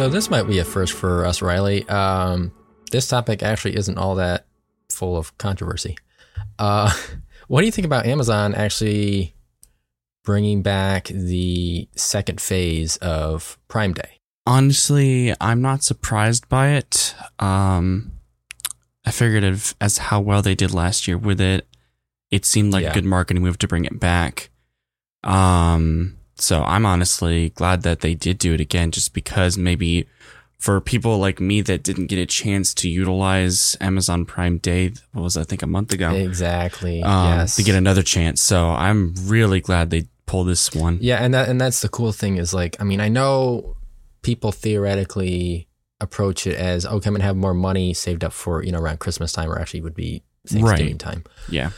So this might be a first for us, Riley. Um, this topic actually isn't all that full of controversy. Uh, what do you think about Amazon actually bringing back the second phase of Prime Day? Honestly, I'm not surprised by it. Um, I figured if, as how well they did last year with it, it seemed like Yeah. a good marketing move to bring it back. Um, so I'm honestly glad that they did do it again, just because maybe for people like me that didn't get a chance to utilize Amazon Prime Day, what was I think a month ago, Exactly. um, yes. to get another chance. So I'm really glad they pulled this one. Yeah, and that and that's the cool thing is like I mean I know people theoretically approach it as okay I'm gonna have more money saved up for you know around Christmas time or actually would be Thanksgiving Right. time. Yeah.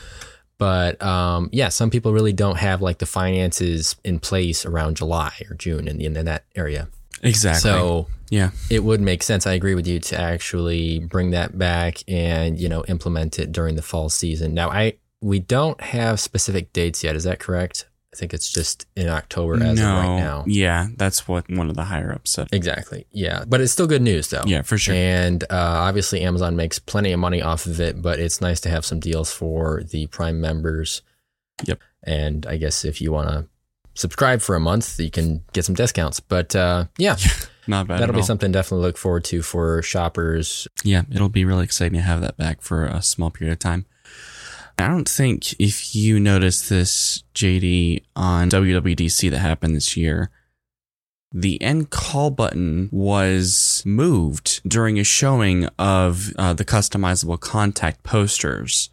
But um, yeah, some people really don't have like the finances in place around July or June in, in, that area. Exactly. So yeah. it would make sense. I agree with you to actually bring that back and you know implement it during the fall season. Now I we don't have specific dates yet. Is that correct? I think it's just in October as no. of right now. Yeah, that's what one of the higher ups said. Exactly. Yeah, but it's still good news though. Yeah, for sure. And uh, obviously, Amazon makes plenty of money off of it, but it's nice to have some deals for the Prime members. Yep. And I guess if you want to subscribe for a month, you can get some discounts. But uh, yeah, Not bad. that'll at be all. something definitely look forward to for shoppers. Yeah, it'll be really exciting to have that back for a small period of time. I don't think if you noticed this, JD, on WWDC that happened this year, the end call button was moved during a showing of uh, the customizable contact posters.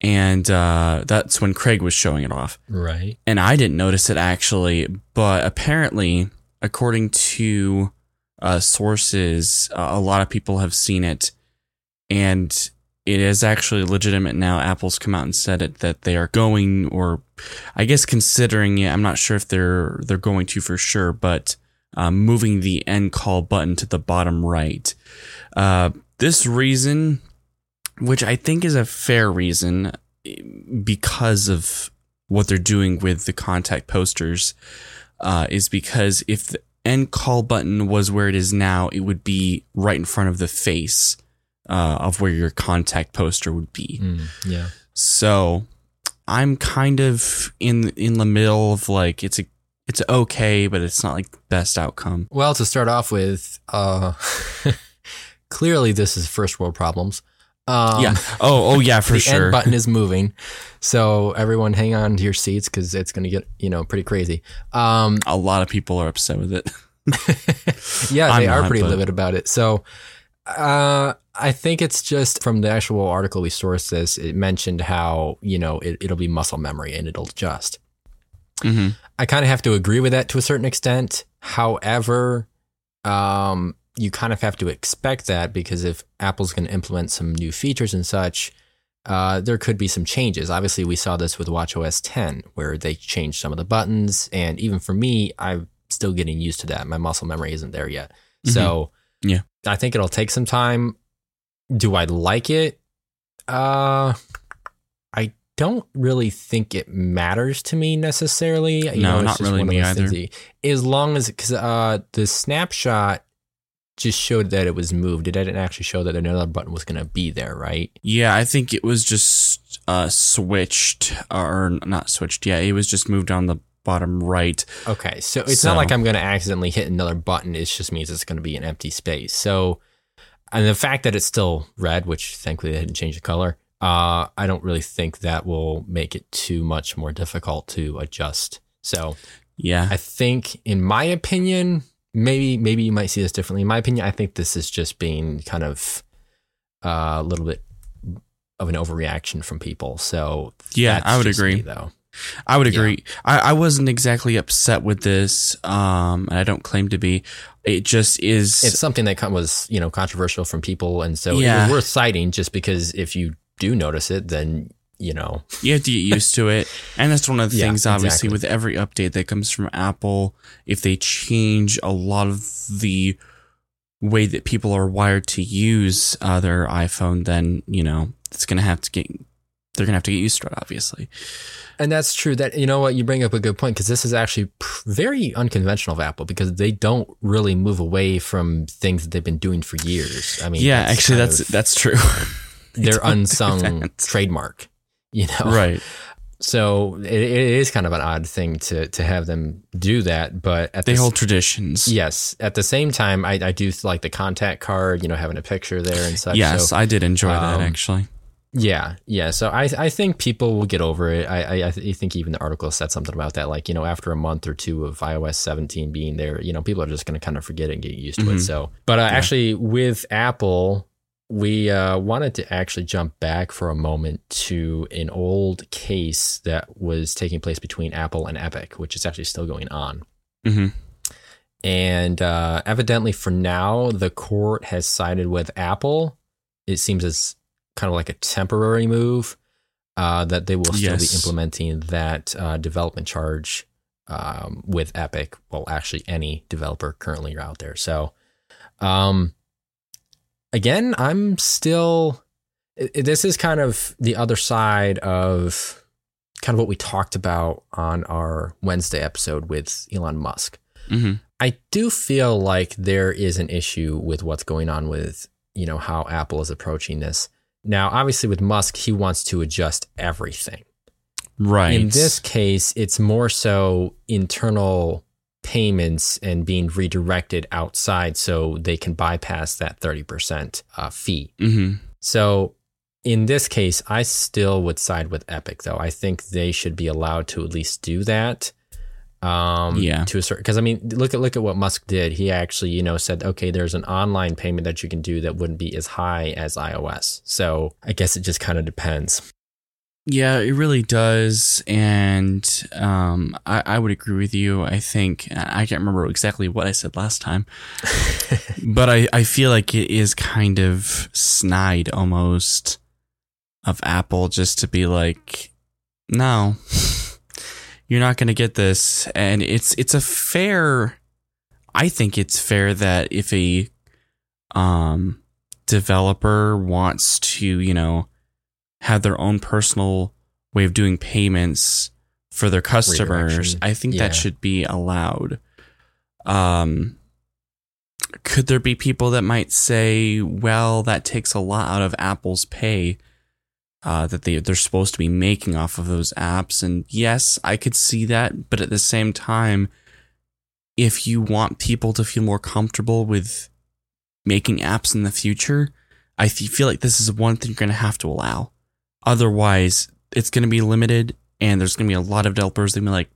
And uh, that's when Craig was showing it off. Right. and I didn't notice it actually, but apparently, according to uh, sources, uh, a lot of people have seen it, and it is actually legitimate now. Apple's come out and said it that they are going, or I guess considering it. I'm not sure if they're they're going to for sure, but um, moving the end call button to the bottom right. Uh, this reason, which I think is a fair reason, because of what they're doing with the contact posters uh, is because if the end call button was where it is now, it would be right in front of the face uh, of where your contact poster would be. Mm, yeah. So I'm kind of in in the middle of like it's a it's okay, but it's not like the best outcome. Well, to start off with, uh, clearly this is first world problems. Um, yeah. Oh. Oh. Yeah. For the sure. end button is moving. So everyone hang on to your seats because it's going to get, you know, pretty crazy. Um, a lot of people are upset with it. yeah, I'm they are not, pretty but- livid about it. So uh, I think it's just from the actual article we sourced this, it mentioned how, you know, it, it'll be muscle memory and it'll adjust. hmm I kind of have to agree with that to a certain extent. However, um, you kind of have to expect that because if Apple's going to implement some new features and such, uh, there could be some changes. Obviously, we saw this with WatchOS 10, where they changed some of the buttons, and even for me, I'm still getting used to that. My muscle memory isn't there yet, so Yeah. I think it'll take some time. Do I like it? Uh, I don't really think it matters to me necessarily. You No, it's not just really me things either. As long as because uh, the snapshot just showed that it was moved. It didn't actually show that another button was going to be there, right? Yeah, I think it was just uh, switched or not switched. Yeah, it was just moved on the bottom right. Okay, so it's So- not like I'm going to accidentally hit another button. It just means it's going to be an empty space. So, and the fact that it's still red, which thankfully they didn't change the color, uh, I don't really think that will make it too much more difficult to adjust. So, Yeah, I think, in my opinion, maybe maybe you might see this differently. In my opinion, I think this is just being kind of uh, a little bit of an overreaction from people. So, Yeah, I would agree. me, though. I would agree. I, I wasn't exactly upset with this, um, and I don't claim to be. It just is. it's something that was you know controversial from people, and so it Yeah. was worth citing just because if you do notice it, then you know you have to get used to it, and that's one of the Yeah, things. Obviously, exactly. with every update that comes from Apple, if they change a lot of the way that people are wired to use uh, their iPhone, then you know it's going to have to get they're gonna have to get used to it, obviously. And that's true. That you know what you bring up a good point because this is actually pr- very unconventional of Apple because they don't really move away from things that they've been doing for years. I mean, yeah, actually, that's that's true. their unsung trademark. You know, right. So it, it is kind of an odd thing to to have them do that, but at They the hold traditions. yes, at the same time, I, I do like the contact card. You know, having a picture there and such. Yes, So, I did enjoy that um, actually. Yeah, yeah. So I I think people will get over it. I I, I th- think even the article said something about that. Like you know, after a month or two of iOS 17 being there, you know, people are just going to kind of forget it and get used to it. Mhm. So, but uh, actually, with Apple, we uh, wanted to actually jump back for a moment to an old case that was taking place between Apple and Epic, which is actually still going on. hmm And uh, evidently, for now, the court has sided with Apple. It seems as kind of like a temporary move uh, that they will still be implementing that uh, development charge um, with Epic. Well, actually, any developer currently out there. So, um, again, I'm still. This is kind of the other side of kind of what we talked about on our Wednesday episode with Elon Musk. hmm I do feel like there is an issue with what's going on with, you know, how Apple is approaching this. Now, obviously with Musk, he wants to adjust everything. Right. In this case, it's more so internal payments and being redirected outside so they can bypass that 30% uh, fee. hmm So in this case, I still would side with Epic, though. I think they should be allowed to at least do that. Um, Yeah. To a certain, because I mean, look at look at what Musk did. He actually, you know, said, okay, there's an online payment that you can do that wouldn't be as high as iOS. So I guess it just kind of depends. Yeah, it really does. And um, I, I would agree with you. I think, I can't remember exactly what I said last time, but I, I feel like it is kind of snide almost of Apple just to be like, no, you're not going to get this. And it's, it's a fair, I think it's fair that if a um, developer wants to, you know, have their own personal way of doing payments for their customers, I think Yeah. that should be allowed. Um, could there be people that might say, well, that takes a lot out of Apple's pay uh, that they, they're supposed to be making off of those apps? And yes, I could see that. But at the same time, if you want people to feel more comfortable with making apps in the future, I feel like this is one thing you're going to have to allow. Otherwise, it's going to be limited, and there's going to be a lot of developers that be like,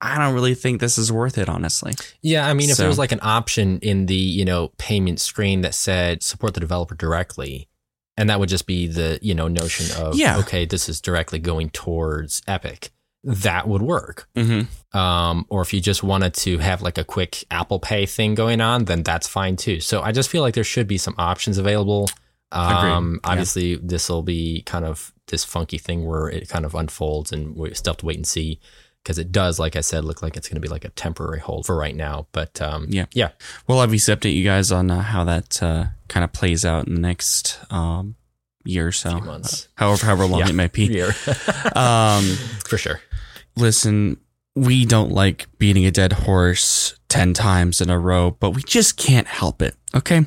I don't really think this is worth it, honestly. Yeah, I mean, if there was like an option in the you know payment screen that said support the developer directly, and that would just be the you know notion of Yeah. okay, this is directly going towards Epic, that would work. Mm-hmm. um, or if you just wanted to have like a quick Apple Pay thing going on, then that's fine too. So I just feel like there should be some options available. Um, Agreed. Yeah. obviously, this will be kind of this funky thing where it kind of unfolds, and we still have to wait and see because it does, like I said, look like it's going to be like a temporary hold for right now. But um, Yeah. yeah, We'll obviously update you guys on uh, how that uh, kind of plays out in the next um, year or so, Few months. however however long Yeah. it might be. Um, for sure. listen, we don't like beating a dead horse 10 times in a row, but we just can't help it. Okay.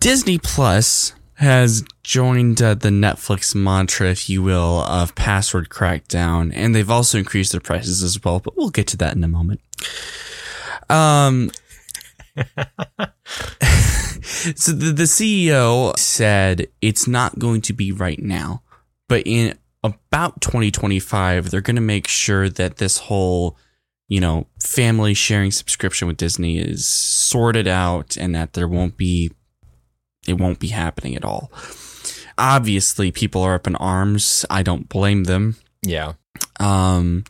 Disney Plus has joined uh, the Netflix mantra, if you will, of password crackdown, and they've also increased their prices as well, but we'll get to that in a moment. Um, so the, the CEO said it's not going to be right now, but in about 2025, they're going to make sure that this whole, you know, family sharing subscription with Disney is sorted out and that there won't be, it won't be happening at all. Obviously, people are up in arms. I don't blame them. Yeah. Um,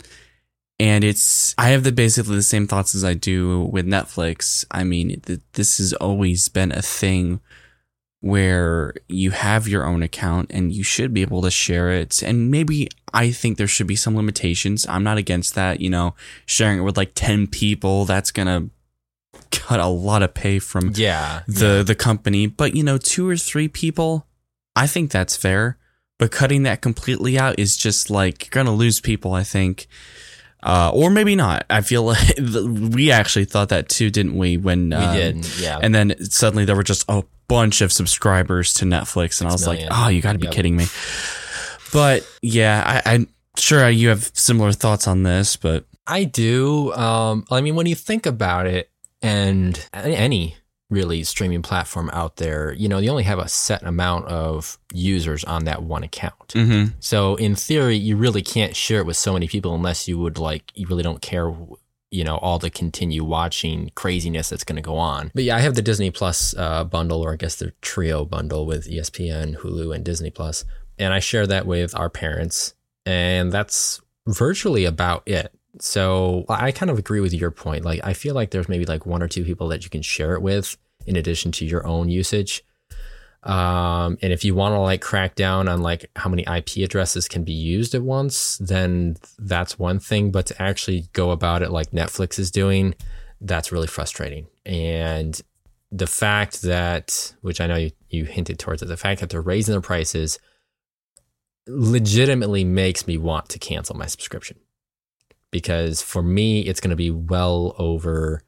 and it's I have the basically the same thoughts as I do with Netflix. I mean, th- this has always been a thing where you have your own account and you should be able to share it. And maybe I think there should be some limitations. I'm not against that. You know, sharing it with like ten people that's gonna cut a lot of pay from Yeah. the the company. But you know, two or three people, I think that's fair. but cutting that completely out is just like you're gonna lose people. I think. Uh, or maybe not. I feel like we actually thought that too, didn't we? When We um, did, yeah. and then suddenly there were just a bunch of subscribers to Netflix, and I was like, "Oh, you got to be Yep. kidding me!" But yeah, I, I'm sure you have similar thoughts on this, but I do. Um, I mean, when you think about it, and any really streaming platform out there, you know, you only have a set amount of users on that one account. mhm. So in theory, you really can't share it with so many people unless you would like, you really don't care, you know, all the continue watching craziness that's going to go on. But yeah, I have the Disney Plus uh, bundle, or I guess the trio bundle with ESPN, Hulu, and Disney Plus, and I share that with our parents, and that's virtually about it. So I kind of agree with your point. Like, I feel like there's maybe like one or two people that you can share it with in addition to your own usage. Um, and if you want to like crack down on like how many IP addresses can be used at once, then that's one thing. But to actually go about it like Netflix is doing, that's really frustrating. And the fact that, which I know you, you hinted towards it, the fact that they're raising their prices legitimately makes me want to cancel my subscription. Because for me, it's going to be well over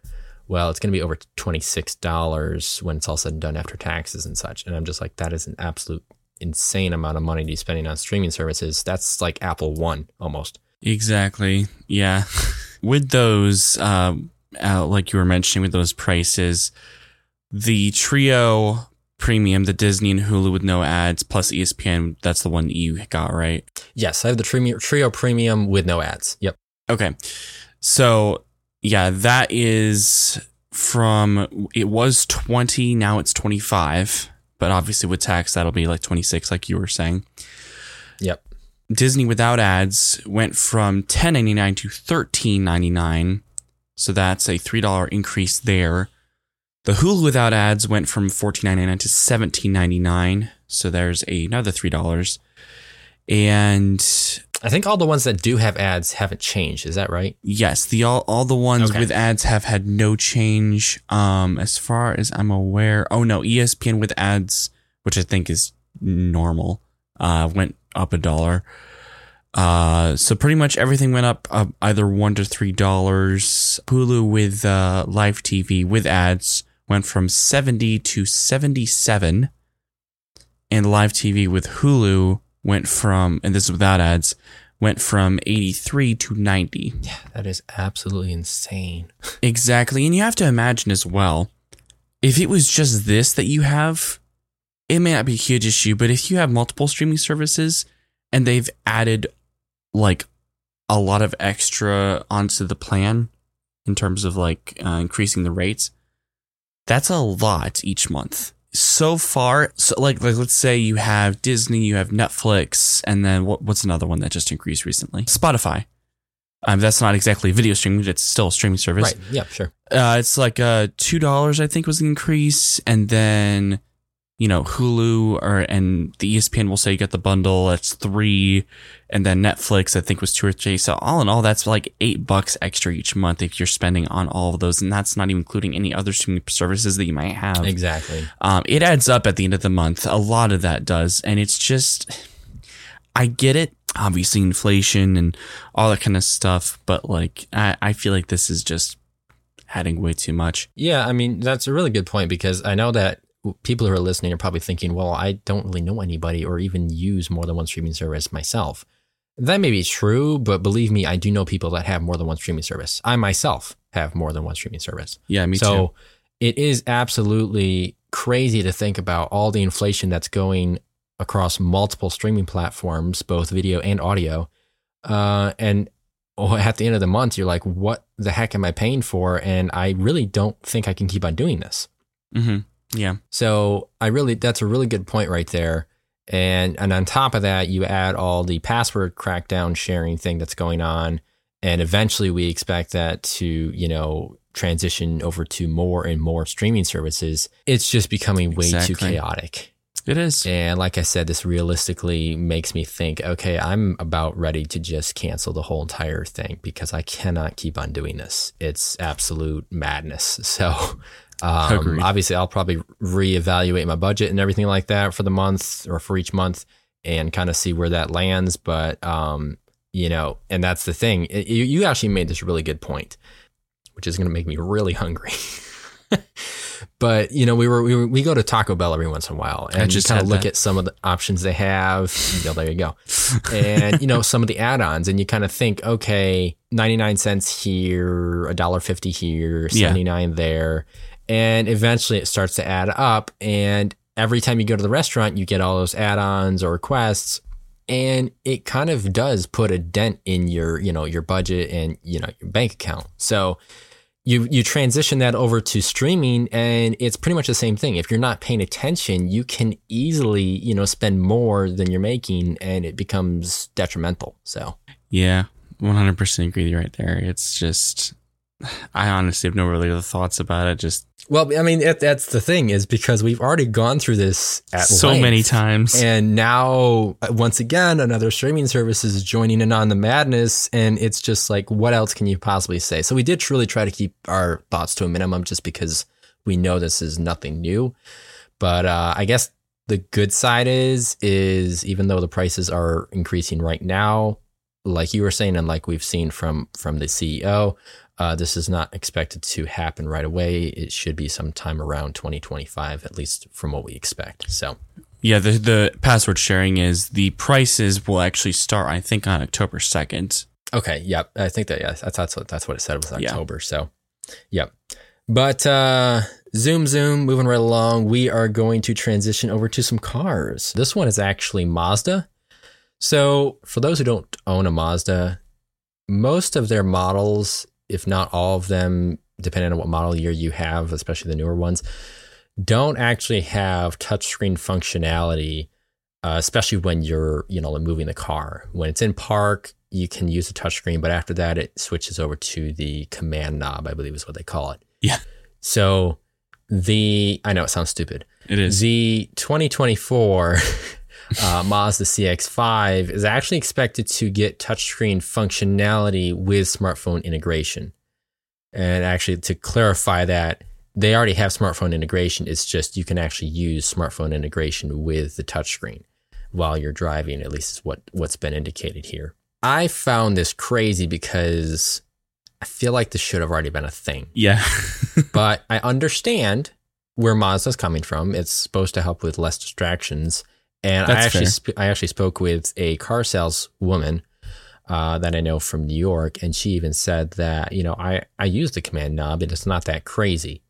well, it's going to be over $26 when it's all said and done after taxes and such. And I'm just like, that is an absolute insane amount of money to be spending on streaming services. That's like Apple One almost. Exactly. Yeah. with those, um, uh, like you were mentioning, with those prices, the trio premium, the Disney and Hulu with no ads, plus ESPN, that's the one that you got, right? Yes, I have the trio, trio premium with no ads. Yep. Okay. So, yeah, that is from, it was 20, now it's 25. But obviously, with tax, that'll be like 26, like you were saying. Yep. Disney without ads went from ten ninety nine to thirteen ninety nine, so that's a three dollar increase there. The Hulu without ads went from fourteen ninety nine to seventeen ninety nine, so there's another three dollars. And I think all the ones that do have ads haven't changed. Is that right? yes, the all all the ones Okay. with ads have had no change. Um, as far as I'm aware, oh no, ESPN with ads, which I think is normal, uh, went up a dollar. Uh, so pretty much everything went up uh, either one to three dollars. Hulu with uh, live TV with ads went from seventy to seventy-seven, and live TV with Hulu went from, and this is without ads, went from eighty-three to ninety. Yeah, that is absolutely insane. Exactly. And you have to imagine as well, if it was just this that you have, it may not be a huge issue, but if you have multiple streaming services and they've added like a lot of extra onto the plan in terms of like uh, increasing the rates, that's a lot each month. So far, so like, like let's say you have Disney, you have Netflix, and then what, what's another one that just increased recently? Spotify. Um, that's not exactly video streaming; it's still a streaming service. Right. Yep. Sure. Uh, it's like uh two dollars, I think, was the increase, and then you know Hulu or and the ESPN will say you get the bundle. That's three, and then Netflix I think was two or three. So all in all, that's like eight bucks extra each month if you're spending on all of those, and that's not even including any other streaming services that you might have. Exactly. Um, it adds up at the end of the month. A lot of that does, and it's just, I get it. Obviously, inflation and all that kind of stuff, but like, I, I feel like this is just adding way too much. Yeah, I mean that's a really good point because I know that people who are listening are probably thinking, "Well, I don't really know anybody or even use more than one streaming service myself." That may be true, but believe me, I do know people that have more than one streaming service. I myself have more than one streaming service. Yeah, me so too. So it is absolutely crazy to think about all the inflation that's going across multiple streaming platforms, both video and audio. Uh, and oh, at the end of the month, you're like, what the heck am I paying for? And I really don't think I can keep on doing this. hmm Yeah, So I really, that's a really good point right there. And and on top of that, you add all the password crackdown sharing thing that's going on, and eventually we expect that to you know transition over to more and more streaming services. It's just becoming way too chaotic. it is. And like I said, this realistically makes me think, okay, I'm about ready to just cancel the whole entire thing because I cannot keep on doing this. It's absolute madness. So, um, obviously, I'll probably reevaluate my budget and everything like that for the month or for each month and kind of see where that lands. But um, you know, and that's the thing. It, you, actually made this really good point, which is going to make me really hungry. but you know, we were, we were we go to Taco Bell every once in a while and just kind of look that. at some of the options they have. you know, there you go, and you know some of the add-ons, and you kind of think, okay, ninety nine cents here, a dollar fifty here, seventy nine yeah. there, and eventually it starts to add up, and every time you go to the restaurant, you get all those add-ons or requests. And it kind of does put a dent in your you know your budget and you know your bank account. So you you transition that over to streaming and it's pretty much the same thing. If you're not paying attention you can easily you know spend more than you're making and it becomes detrimental. So yeah 100% agree with you right there. It's just i honestly have no really other thoughts about it just well, I mean, it, that's the thing is because we've already gone through this at so length, many times, and now uh, once again another streaming service is joining in on the madness, and it's just like, what else can you possibly say? So we did truly try to keep our thoughts to a minimum, just because we know this is nothing new. But uh, I guess the good side is, is even though the prices are increasing right now, like you were saying, and like we've seen from from the CEO, uh, this is not expected to happen right away. It should be sometime around 2025, at least from what we expect. So, yeah, the the password sharing is the prices will actually start. I think on October 2nd. Okay. Yep. I think that yeah, that's that's what that's what it said was October. Yeah. So, yeah. But uh, zoom zoom, moving right along, we are going to transition over to some cars. This one is actually Mazda. So, for those who don't own a Mazda, most of their models if not all of them, depending on what model year you have, especially the newer ones, don't actually have touchscreen functionality, uh, especially when you're, you know, moving the car. When it's in park, you can use the touchscreen, but after that, it switches over to the command knob, I believe is what they call it. Yeah. So the, I know it sounds stupid. It is. The 2024 uh, Mazda CX5 is actually expected to get touchscreen functionality with smartphone integration. And actually, to clarify that, they already have smartphone integration. It's just you can actually use smartphone integration with the touchscreen while you're driving, at least is what, what's been indicated here. I found this crazy because I feel like this should have already been a thing. Yeah. but I understand where Mazda's coming from. It's supposed to help with less distractions. And That's I actually sp- I actually spoke with a car sales woman uh, that I know from New York, and she even said that you know I I use the command knob and it's not that crazy,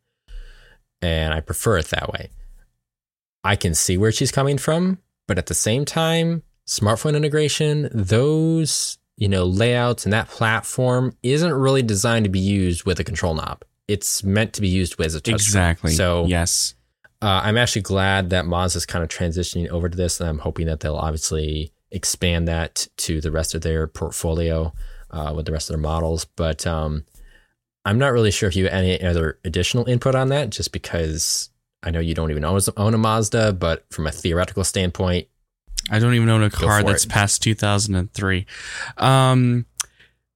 and I prefer it that way. I can see where she's coming from, but at the same time, smartphone integration, those you know layouts and that platform isn't really designed to be used with a control knob. It's meant to be used with a touch. Exactly. So yes, uh, I'm actually glad that Moz is kind of transitioning over to this, and I'm hoping that they'll obviously expand that to the rest of their portfolio uh, with the rest of their models. But um, I'm not really sure if you have any other additional input on that, just because I know you don't even own, own a Mazda, but from a theoretical standpoint, I don't even own a car that's it. past 2003. Um,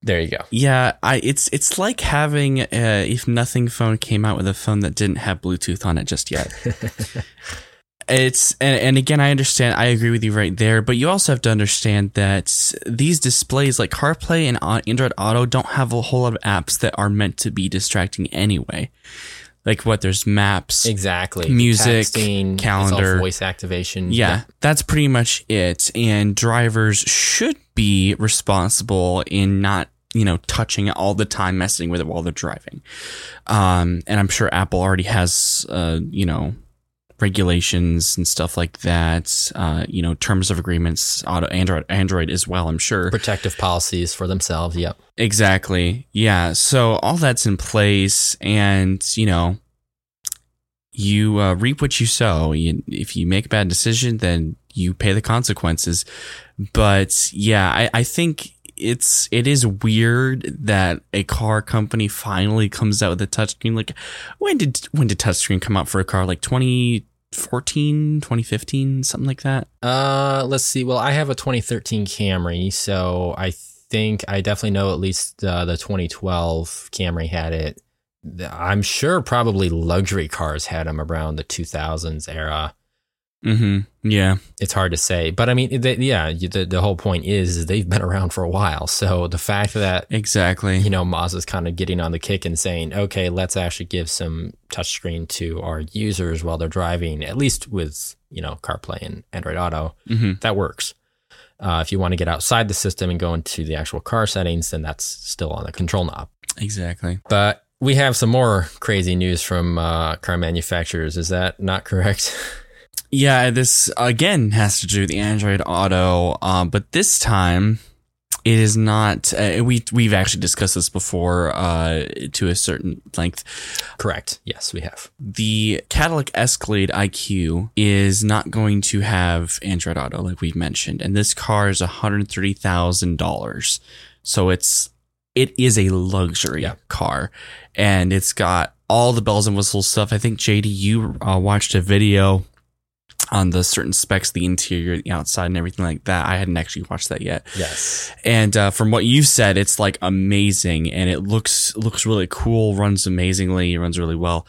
there you go. Yeah, I it's it's like having a, if nothing phone came out with a phone that didn't have Bluetooth on it just yet. it's and, and again I understand I agree with you right there, but you also have to understand that these displays like CarPlay and Android Auto don't have a whole lot of apps that are meant to be distracting anyway. Like what there's maps, exactly, music, Texting, calendar, voice activation. Yeah, yeah, that's pretty much it. And drivers should be responsible in not you know, touching it all the time, messing with it while they're driving. Um, and I'm sure Apple already has, uh, you know, regulations and stuff like that. Uh, you know, terms of agreements, auto Android, Android as well. I'm sure protective policies for themselves. Yep. Exactly. Yeah. So all that's in place, and you know, you uh, reap what you sow. You, if you make a bad decision, then you pay the consequences. But yeah, I, I think it's it is weird that a car company finally comes out with a touchscreen. Like when did when did touchscreen come out for a car? Like 2014, 2015, something like that. Uh, let's see. Well, I have a 2013 Camry, so I think I definitely know at least uh, the 2012 Camry had it. I'm sure probably luxury cars had them around the 2000s era. Mm-hmm. Yeah. It's hard to say, but I mean, they, yeah, the the whole point is, is they've been around for a while. So the fact that Exactly. you know Mazda's kind of getting on the kick and saying, okay, let's actually give some touchscreen to our users while they're driving, at least with you know CarPlay and Android Auto, hmm that works. Uh, if you want to get outside the system and go into the actual car settings, then that's still on the control knob. Exactly. But we have some more crazy news from uh, car manufacturers. Is that not correct? Yeah, this again has to do with the Android Auto, um, but this time it is not. Uh, we we've actually discussed this before uh, to a certain length. correct. Yes, we have. The Cadillac Escalade IQ is not going to have Android Auto, like we've mentioned, and this car is one hundred thirty thousand dollars. So it's it is a luxury Yeah. car, and it's got all the bells and whistles stuff. I think JD, you uh, watched a video on the certain specs, the interior, the outside, and everything like that. I hadn't actually watched that yet. Yes. And uh, from what you've said, it's like amazing, and it looks looks really cool. Runs amazingly. Runs really well.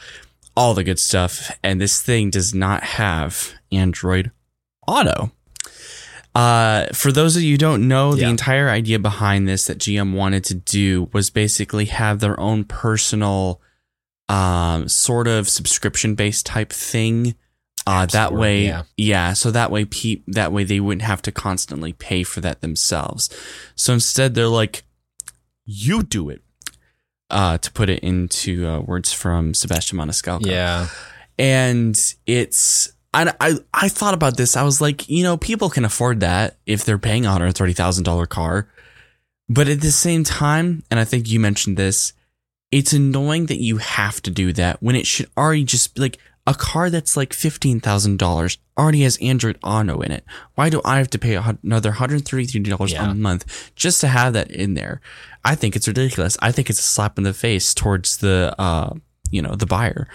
All the good stuff. And this thing does not have Android Auto. Uh, for those of you who don't know, the entire idea behind this that GM wanted to do was basically have their own personal, um, sort of subscription based type thing. Uh, that store, way, yeah. yeah. So that way, pe- that way they wouldn't have to constantly pay for that themselves. So instead, they're like, "You do it." Uh, to put it into uh, words from Sebastian Maniscalco. Yeah. and it's I, I I thought about this. I was like, you know, people can afford that if they're paying a hundred thirty thousand dollar car, but at the same time, and I think you mentioned this, it's annoying that you have to do that when it should already just be like a car that's like fifteen thousand dollars already has Android Auto in it. Why do I have to pay another hundred thirty three dollars Yeah. a month just to have that in there? I think it's ridiculous. I think it's a slap in the face towards the uh you know the buyer.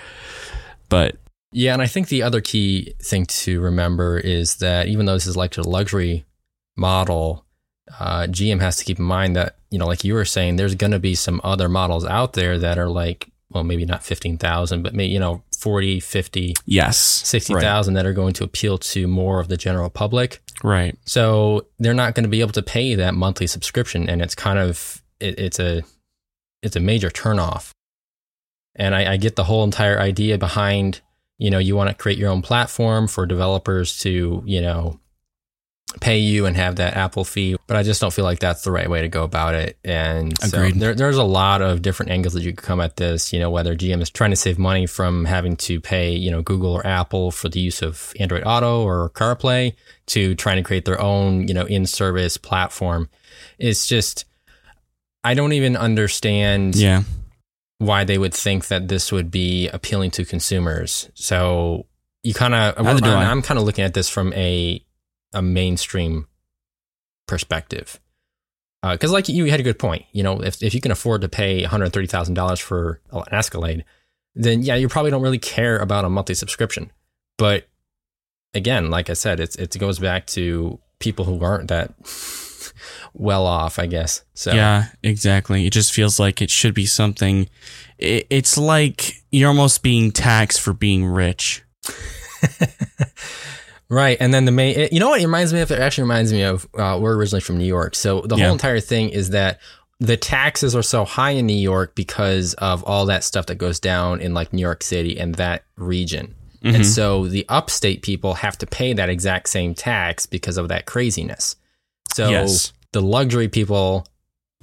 But Yeah, and I think the other key thing to remember is that even though this is like a luxury model, uh, GM has to keep in mind that, you know, like you were saying, there's going to be some other models out there that are like, well, maybe not 15,000, but maybe, you know, 40, 50, yes, 60,000 that are going to appeal to more of the general public. Right. So they're not going to be able to pay that monthly subscription, and it's kind of it, it's a it's a major turnoff. And I, I get the whole entire idea behind you know you want to create your own platform for developers to you know pay you and have that Apple fee, but I just don't feel like that's the right way to go about it. And so there, there's a lot of different angles that you could come at this. You know, whether GM is trying to save money from having to pay you know Google or Apple for the use of Android Auto or CarPlay to trying to create their own you know in-service platform. It's just I don't even understand Yeah. why they would think that this would be appealing to consumers. So you kind of, I'm kind of looking at this from a a mainstream perspective. Uh, because, like you had a good point, you know, if if you can afford to pay one hundred thirty thousand dollars for an Escalade, then yeah, you probably don't really care about a monthly subscription. But again, like I said, it's it goes back to people who aren't that well off, I guess. So Yeah, exactly. It just feels like it should be something. It, it's like you're almost being taxed for being rich. Right, and then the main, it- you know what it reminds me of? It actually reminds me of. Uh, we're originally from New York, so the Yeah. whole entire thing is that the taxes are so high in New York because of all that stuff that goes down in like New York City and that region, Mhm. and so the upstate people have to pay that exact same tax because of that craziness. So Yes. the luxury people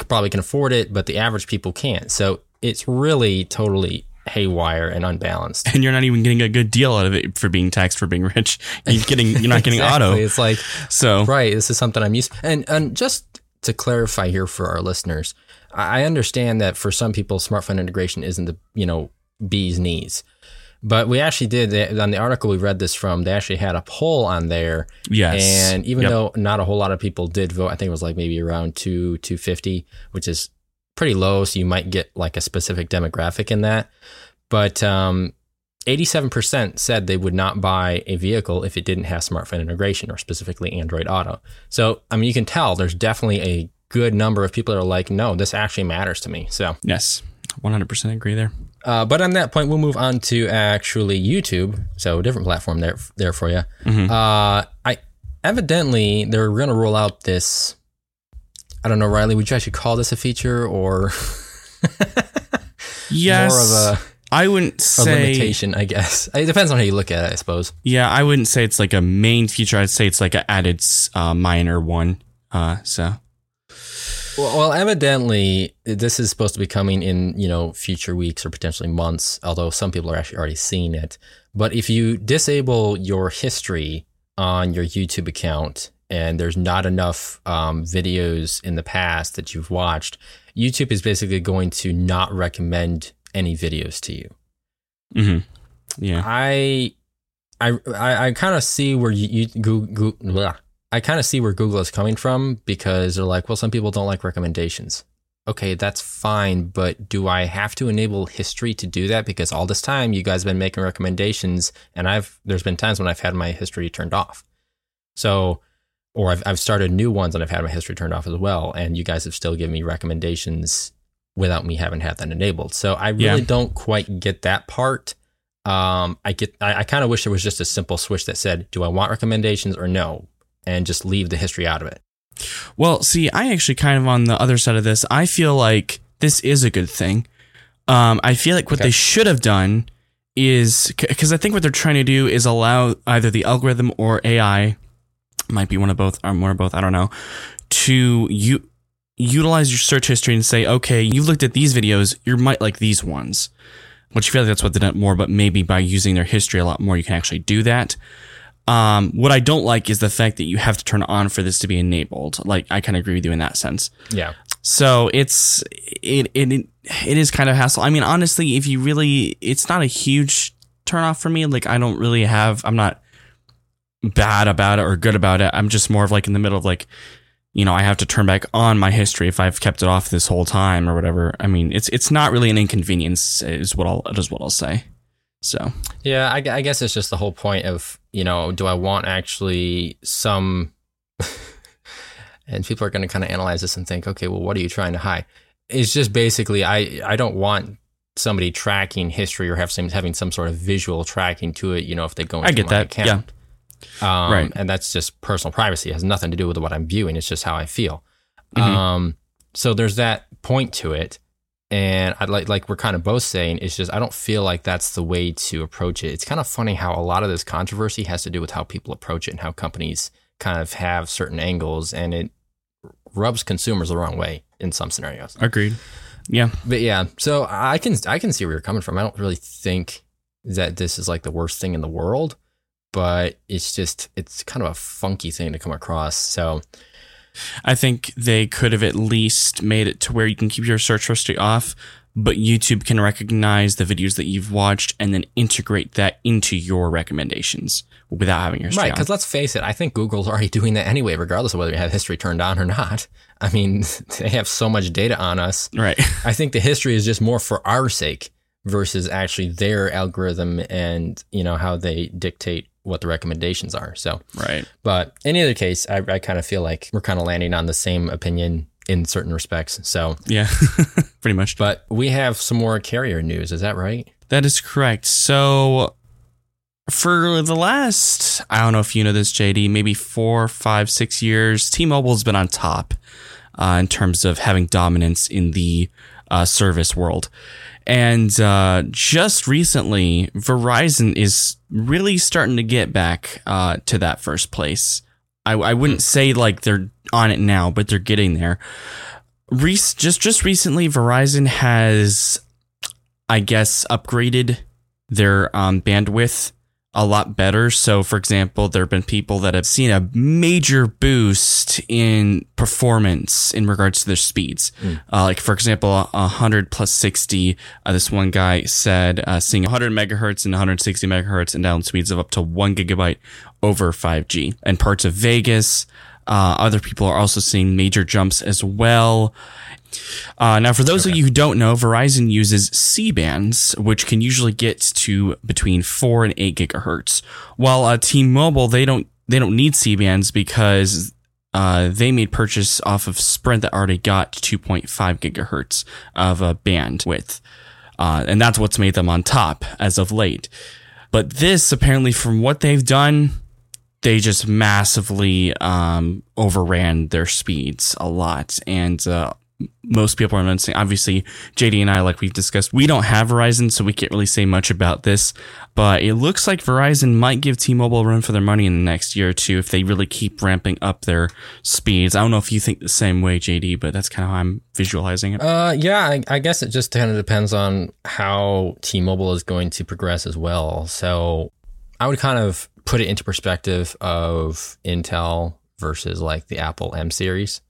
probably can afford it, but the average people can't. So it's really totally haywire and unbalanced. And you're not even getting a good deal out of it for being taxed for being rich. You're getting, you're not getting Exactly. auto. It's like So right this is something i'm used and and just to clarify here for our listeners i understand that for some people smartphone integration isn't the you know bee's knees but we actually did on the article we read this from they actually had a poll on there yes, and even Yep. though not a whole lot of people did vote i think it was like maybe around 2 250 which is pretty low so you might get like a specific demographic in that but um 87% said they would not buy a vehicle if it didn't have smartphone integration or specifically Android Auto. So, I mean, you can tell there's definitely a good number of people that are like, no, this actually matters to me. So, yes, 100 percent agree there. Uh, but on that point, we'll move on to actually YouTube. So a different platform there there for you. Mhm. Uh, I evidently they're going to roll out this. I don't know, Riley. Would you actually call this a feature or Yes. more of a, I wouldn't a say. limitation? I guess it depends on how you look at it. I suppose. Yeah, I wouldn't say it's like a main feature. I'd say it's like an added uh, minor one. Uh, so Well, well, evidently, this is supposed to be coming in, you know, future weeks or potentially months, although some people are actually already seeing it. But if you disable your history on your YouTube account and there's not enough um, videos in the past that you've watched, YouTube is basically going to not recommend any videos to you. hmm yeah, I, I, I, I kind of see where you, you Google, blah. I kind of see where Google is coming from because they're like, well, some people don't like recommendations. Okay, that's fine, but do I have to enable history to do that? Because all this time you guys have been making recommendations, and I've there's been times when I've had my history turned off. So, or I've I've started new ones and I've had my history turned off as well, and you guys have still given me recommendations without me having had that enabled. So I really Yeah. don't quite get that part. Um, I get. I, I kind of wish there was just a simple switch that said, "Do I want recommendations or no?" and just leave the history out of it. Well, see, I actually kind of on the other side of this. I feel like this is a good thing. Um, I feel like what Okay. they should have done is because I think what they're trying to do is allow either the algorithm or AI, might be one of both, or more of both, I don't know, to you utilize your search history and say, okay, you looked at these videos, you might like these ones. Which I feel like that's what they done more, but maybe by using their history a lot more, you can actually do that. Um, what I don't like is the fact that you have to turn on for this to be enabled. Like I kind of agree with you in that sense. Yeah. So it's it it it is kind of hassle. I mean, honestly, if you really, it's not a huge turn off for me. Like I don't really have. I'm not bad about it or good about it. I'm just more of like in the middle of like, you know, I have to turn back on my history if I've kept it off this whole time or whatever. I mean, it's it's not really an inconvenience. Is what I'll is what I'll say. So Yeah, I, I guess it's just the whole point of, you know, do I want actually some. and people are going to kind of analyze this and think, okay, well, what are you trying to hide? It's just basically, I, I don't want somebody tracking history or have some, having some sort of visual tracking to it, you know, if they go into I get my that. account. Um, Right. And that's just personal privacy. It has nothing to do with what I'm viewing. It's just how I feel. Mhm. Um, so there's that point to it. And I like like we're kind of both saying, it's just I don't feel like that's the way to approach it. It's kind of funny how a lot of this controversy has to do with how people approach it and how companies kind of have certain angles and it rubs consumers the wrong way in some scenarios. agreed. Yeah. But yeah, so I can I can see where you're coming from. I don't really think that this is like the worst thing in the world, but it's just it's kind of a funky thing to come across. So I think they could have at least made it to where you can keep your search history off, but YouTube can recognize the videos that you've watched and then integrate that into your recommendations without having your history right, because let's face it, I think Google's already doing that anyway, regardless of whether you have history turned on or not. I mean, they have so much data on us. Right. I think the history is just more for our sake versus actually their algorithm and you know how they dictate what the recommendations are. So right. But in either case, I, I kind of feel like we're kind of landing on the same opinion in certain respects. So, Yeah. Pretty much. but we have some more carrier news. Is that right? That is correct. So for the last, I don't know if you know this, JD, maybe four, five, six years, T-Mobile has been on top uh, in terms of having dominance in the uh, service world. And uh, just recently, Verizon is really starting to get back uh, to that first place. I, I wouldn't say like they're on it now, but they're getting there. Rec- just just recently, Verizon has, I guess, upgraded their um, bandwidth a lot better. So, for example, there have been people that have seen a major boost in performance in regards to their speeds. Mm. Uh, like, for example, 100 plus 60. Uh, this one guy said uh, seeing 100 megahertz and 160 megahertz and down speeds of up to one gigabyte over 5G. And parts of Vegas, uh, other people are also seeing major jumps as well. Uh, now, for those of you who don't know, Verizon uses C bands, which can usually get to between four and eight gigahertz. While uh, T-Mobile, they don't they don't need C bands because uh, they made purchase off of Sprint that already got 2.5 gigahertz of a bandwidth. Uh, and that's what's made them on top as of late. But this, apparently, from what they've done, they just massively um, overran their speeds a lot. And uh, most people are noticing. Obviously, JD and I, like we've discussed, we don't have Verizon, so we can't really say much about this. But it looks like Verizon might give T-Mobile a run for their money in the next year or two if they really keep ramping up their speeds. I don't know if you think the same way, JD, but that's kind of how I'm visualizing it. Uh, yeah, I, I guess it just kind of depends on how T-Mobile is going to progress as well. So I would kind of put it into perspective of Intel versus like the Apple M series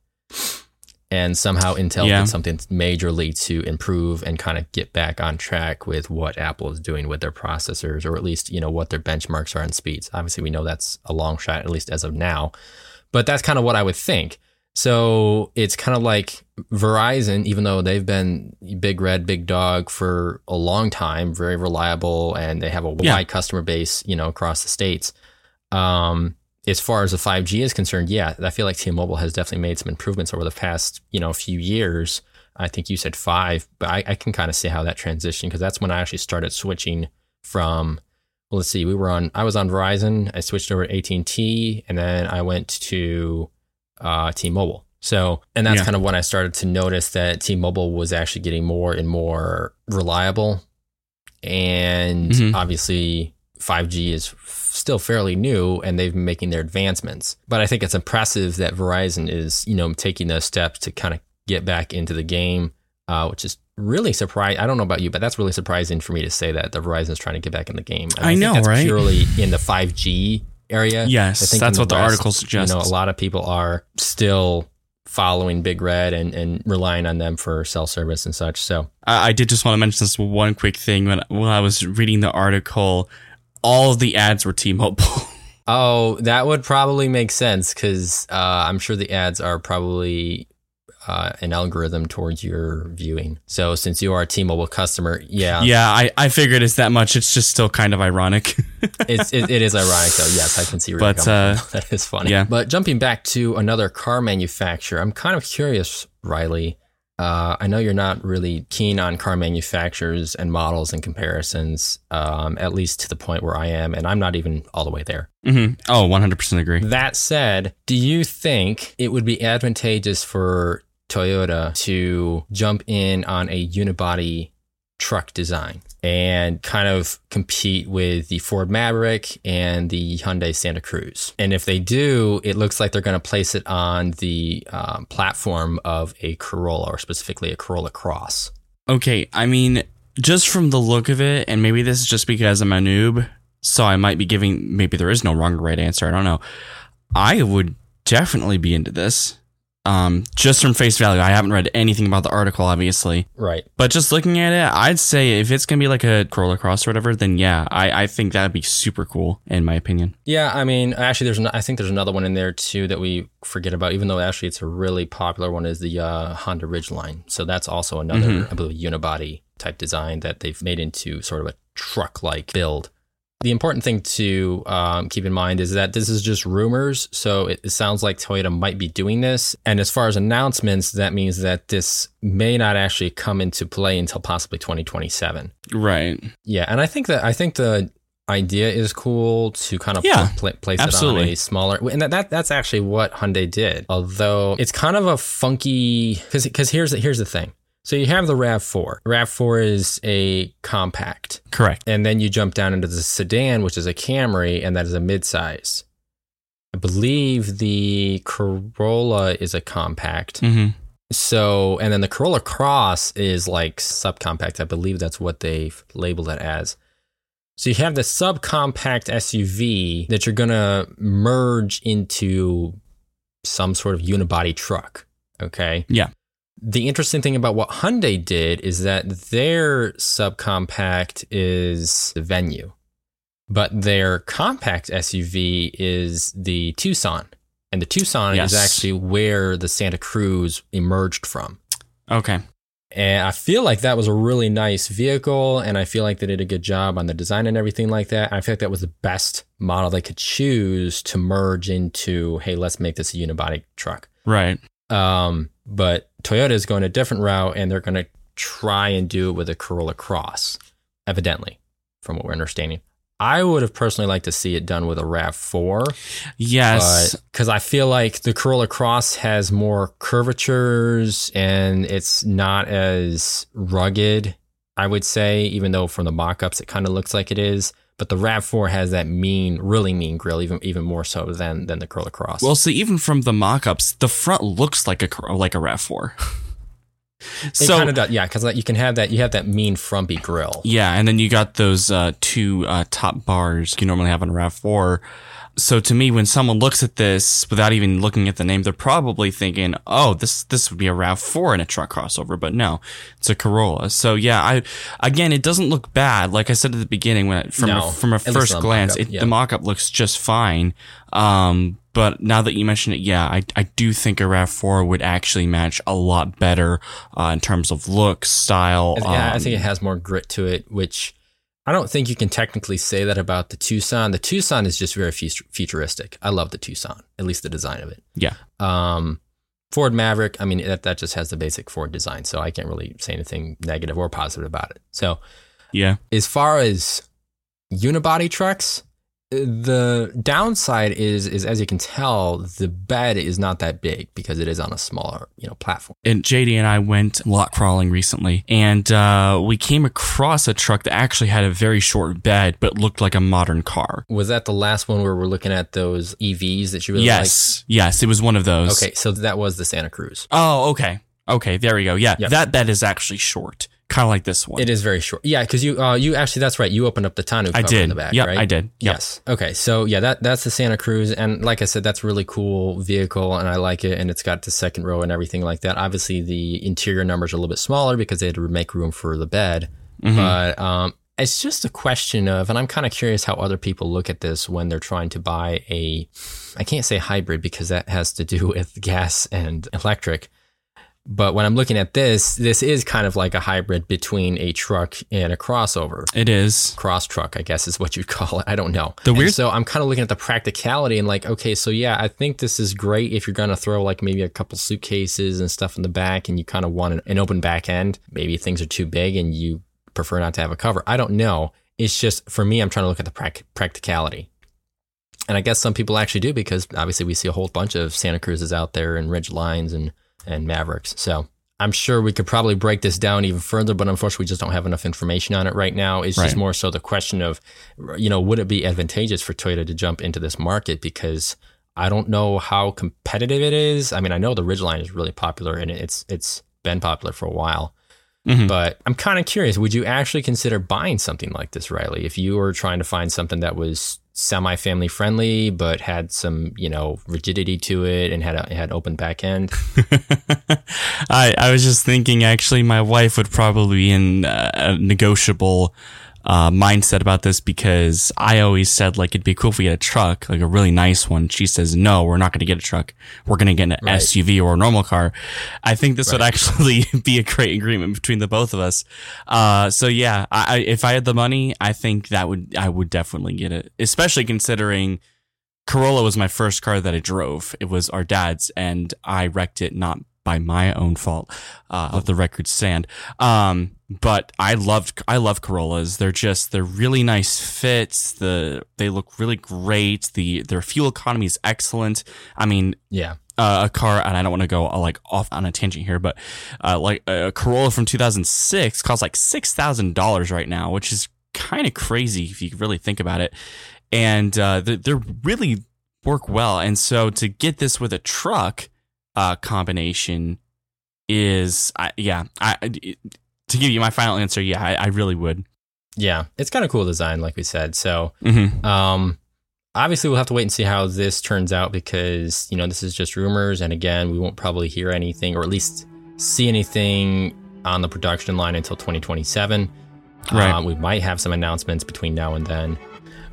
and somehow Intel Yeah. did something majorly to improve and kind of get back on track with what Apple is doing with their processors, or at least you know what their benchmarks are on speeds. Obviously, we know that's a long shot, at least as of now, but that's kind of what I would think. So it's kind of like Verizon, even though they've been big red, big dog for a long time, very reliable, and they have a Yeah. wide customer base, you know, across the states. Um, as far as the 5G is concerned, yeah, I feel like T-Mobile has definitely made some improvements over the past, you know, few years. I think you said five, but I, I can kind of see how that transition because that's when I actually started switching from. Well, let's see, we were on. I was on Verizon. I switched over to AT and T, and then I went to uh, T-Mobile. So, and that's Yeah. kind of when I started to notice that T-Mobile was actually getting more and more reliable, and Mhm. obviously 5G is still fairly new, and they've been making their advancements. But I think it's impressive that Verizon is, you know, taking those steps to kind of get back into the game, uh, which is really surprising. I don't know about you, but that's really surprising for me to say that the Verizon is trying to get back in the game. And I think know, that's right? Purely in the 5G area. Yes, I think that's in what the article suggests. You know, a lot of people are still following Big Red and, and relying on them for cell service and such. So I, I did just want to mention this one quick thing. When, when I was reading the article, all the ads were T-Mobile. Oh, that would probably make sense because uh, I'm sure the ads are probably uh, an algorithm towards your viewing. So since you are a T-Mobile customer, yeah, yeah, I, I figured it's that much. It's just still kind of ironic. it's, it, it is ironic though. Yes, I can see where But, uh, that is funny. yeah. But jumping back to another car manufacturer, I'm kind of curious, Riley. Uh, I know you're not really keen on car manufacturers and models and comparisons, um, at least to the point where I am, and I'm not even all the way there. hmm Oh, 100% agree. That said, do you think it would be advantageous for Toyota to jump in on a unibody truck design and kind of compete with the Ford Maverick and the Hyundai Santa Cruz? And if they do, it looks like they're going to place it on the um, platform of a Corolla or specifically a Corolla Cross. Okay, I mean, just from the look of it, and maybe this is just because I'm a noob, so I might be giving, maybe there is no wrong or right answer. I don't know. I would definitely be into this. Um, just from face value, I haven't read anything about the article, obviously. Right. But just looking at it, I'd say if it's gonna be like a Corolla Cross or whatever, then yeah, I, I think that'd be super cool, in my opinion. Yeah, I mean, actually, there's an, I think there's another one in there too that we forget about, even though actually it's a really popular one is the uh, Honda Ridgeline. So that's also another, Mhm. I believe, unibody type design that they've made into sort of a truck-like build. The important thing to um, keep in mind is that this is just rumors. So it, it sounds like Toyota might be doing this. And as far as announcements, that means that this may not actually come into play until possibly 2027. Right. Yeah, and I think that I think the idea is cool to kind of Yeah, pl- pla- place it on a smaller, and that, that that's actually what Hyundai did. Although it's kind of a funky because because here's the, here's the thing. So you have the Rav Four. Rav Four is a compact, Correct. and then you jump down into the sedan, which is a Camry, and that is a midsize. I believe the Corolla is a compact. hmm So, and then the Corolla Cross is like subcompact. I believe that's what they've labeled it as. So you have the subcompact SUV that you're going to merge into some sort of unibody truck. Okay. Yeah. The interesting thing about what Hyundai did is that their subcompact is the venue, but their compact SUV is the Tucson. And the Tucson Yes. is actually where the Santa Cruz emerged from. Okay. And I feel like that was a really nice vehicle, and I feel like they did a good job on the design and everything like that. I feel like that was the best model they could choose to merge into, hey, let's make this a unibody truck. Right. Um, but Toyota is going a different route, and they're going to try and do it with a Corolla Cross, evidently, from what we're understanding. I would have personally liked to see it done with a RAV4. Yes. Because I feel like the Corolla Cross has more curvatures and it's not as rugged, I would say, even though from the mock ups it kind of looks like it is. But the RAV4 has that mean, really mean grill, even even more so than than the Corolla Cross. Well, see, even from the mock-ups, the front looks like a like a Rav4. it so kind of does, yeah, because you can have that. You have that mean frumpy grill. yeah, and then you got those uh, two uh, top bars you normally have on a Rav4. So to me, when someone looks at this without even looking at the name, they're probably thinking, "Oh, this this would be a Rav4 in a truck crossover," but no, it's a Corolla. So yeah, I again, it doesn't look bad. Like I said at the beginning, when from No, a, from a first glance, mock-up, it, yeah. the mock-up looks just fine. Um, but now that you mention it, yeah, I, I do think a RAV4 would actually match a lot better uh, in terms of look, style. Yeah, I um, think it has more grit to it, which I don't think you can technically say that about the Tucson. The Tucson is just very futuristic. I love the Tucson, at least the design of it. Yeah. Um, Ford Maverick, I mean, that, that just has the basic Ford design, so I can't really say anything negative or positive about it. So, yeah. as far as unibody trucks, the downside is is as you can tell, the bed is not that big because it is on a smaller, you know, platform. And JD and I went lot crawling recently, and uh, we came across a truck that actually had a very short bed, but looked like a modern car. Was that the last one where we're looking at those EVs that you really yes, yes, it was one of those. Okay, so that was the Santa Cruz. Oh, okay, okay. There we go. Yeah, Yep. that bed is actually short, kind of like this one. It is very short. Yeah, because you uh, you actually that's right. You opened up the tonneau I cover did. in the back, Yep, right? I did. Yep. Yes. Okay. So yeah, that that's the Santa Cruz, and like I said, that's a really cool vehicle, and I like it, and it's got the second row and everything like that. Obviously, the interior numbers are a little bit smaller because they had to make room for the bed, Mhm. but um, it's just a question of, and I'm kind of curious how other people look at this when they're trying to buy a, I can't say hybrid because that has to do with gas and electric. But when I'm looking at this, this is kind of like a hybrid between a truck and a crossover It is. cross truck, I guess is what you'd call it. I don't know. The And weird- so I'm kind of looking at the practicality and like, okay, so yeah, I think this is great if you're going to throw like maybe a couple suitcases and stuff in the back and you kind of want an, an open back end. Maybe things are too big and you prefer not to have a cover. I don't know. It's just for me, I'm trying to look at the prac- practicality. And I guess some people actually do because obviously we see a whole bunch of Santa Cruzes out there and Ridge Lines and, and Mavericks. So I'm sure we could probably break this down even further, but unfortunately, we just don't have enough information on it right now. It's just more so the question of, you know, would it be advantageous for Toyota to jump into this market? Because I don't know how competitive it is. I mean, I know the Ridgeline is really popular and it's it's been popular for a while. Mhm. But I'm kind of curious. Would you actually consider buying something like this, Riley? If you were trying to find something that was semi-family friendly, but had some, you know, rigidity to it and had a had open back end. I I was just thinking. Actually, my wife would probably be in uh, a negotiable uh, mindset about this because I always said like it'd be cool if we get a truck, like a really nice one. She says no, we're not going to get a truck. We're going to get an Right. SUV or a normal car. I think this would actually be a great agreement between the both of us. Uh, so yeah, I, if I had the money, I think that would I would definitely get it, especially considering. Corolla was my first car that I drove. It was our dad's, and I wrecked it not by my own fault. Uh, let the record stand. Um, but I loved, I love Corollas. They're just, they're really nice fits. The, they look really great. The, their fuel economy is excellent. I mean, Yeah. uh, a car, and I don't want to go uh, like off on a tangent here, but uh, like a Corolla from 2006 costs like six thousand dollars right now, which is kind of crazy if you really think about it. And uh, they they're really work well, and so to get this with a truck uh, combination is, I yeah, I to give you my final answer, yeah, I, I really would. Yeah. It's kind of cool design, like we said. So hmm Um, obviously, we'll have to wait and see how this turns out because you know this is just rumors, and again, we won't probably hear anything or at least see anything on the production line until 2027. Right. Uh, we might have some announcements between now and then.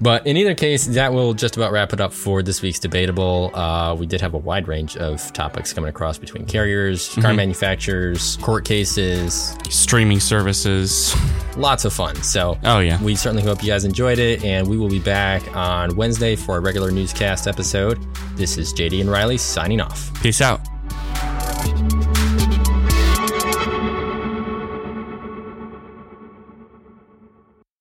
But in either case, that will just about wrap it up for this week's D'Beta'ble. Uh, we did have a wide range of topics coming across between carriers, car Mhm. manufacturers, court cases, Streaming services. lots of fun. So Oh yeah. we certainly hope you guys enjoyed it, and we will be back on Wednesday for a regular newscast episode. This is JD and Riley signing off. Peace out.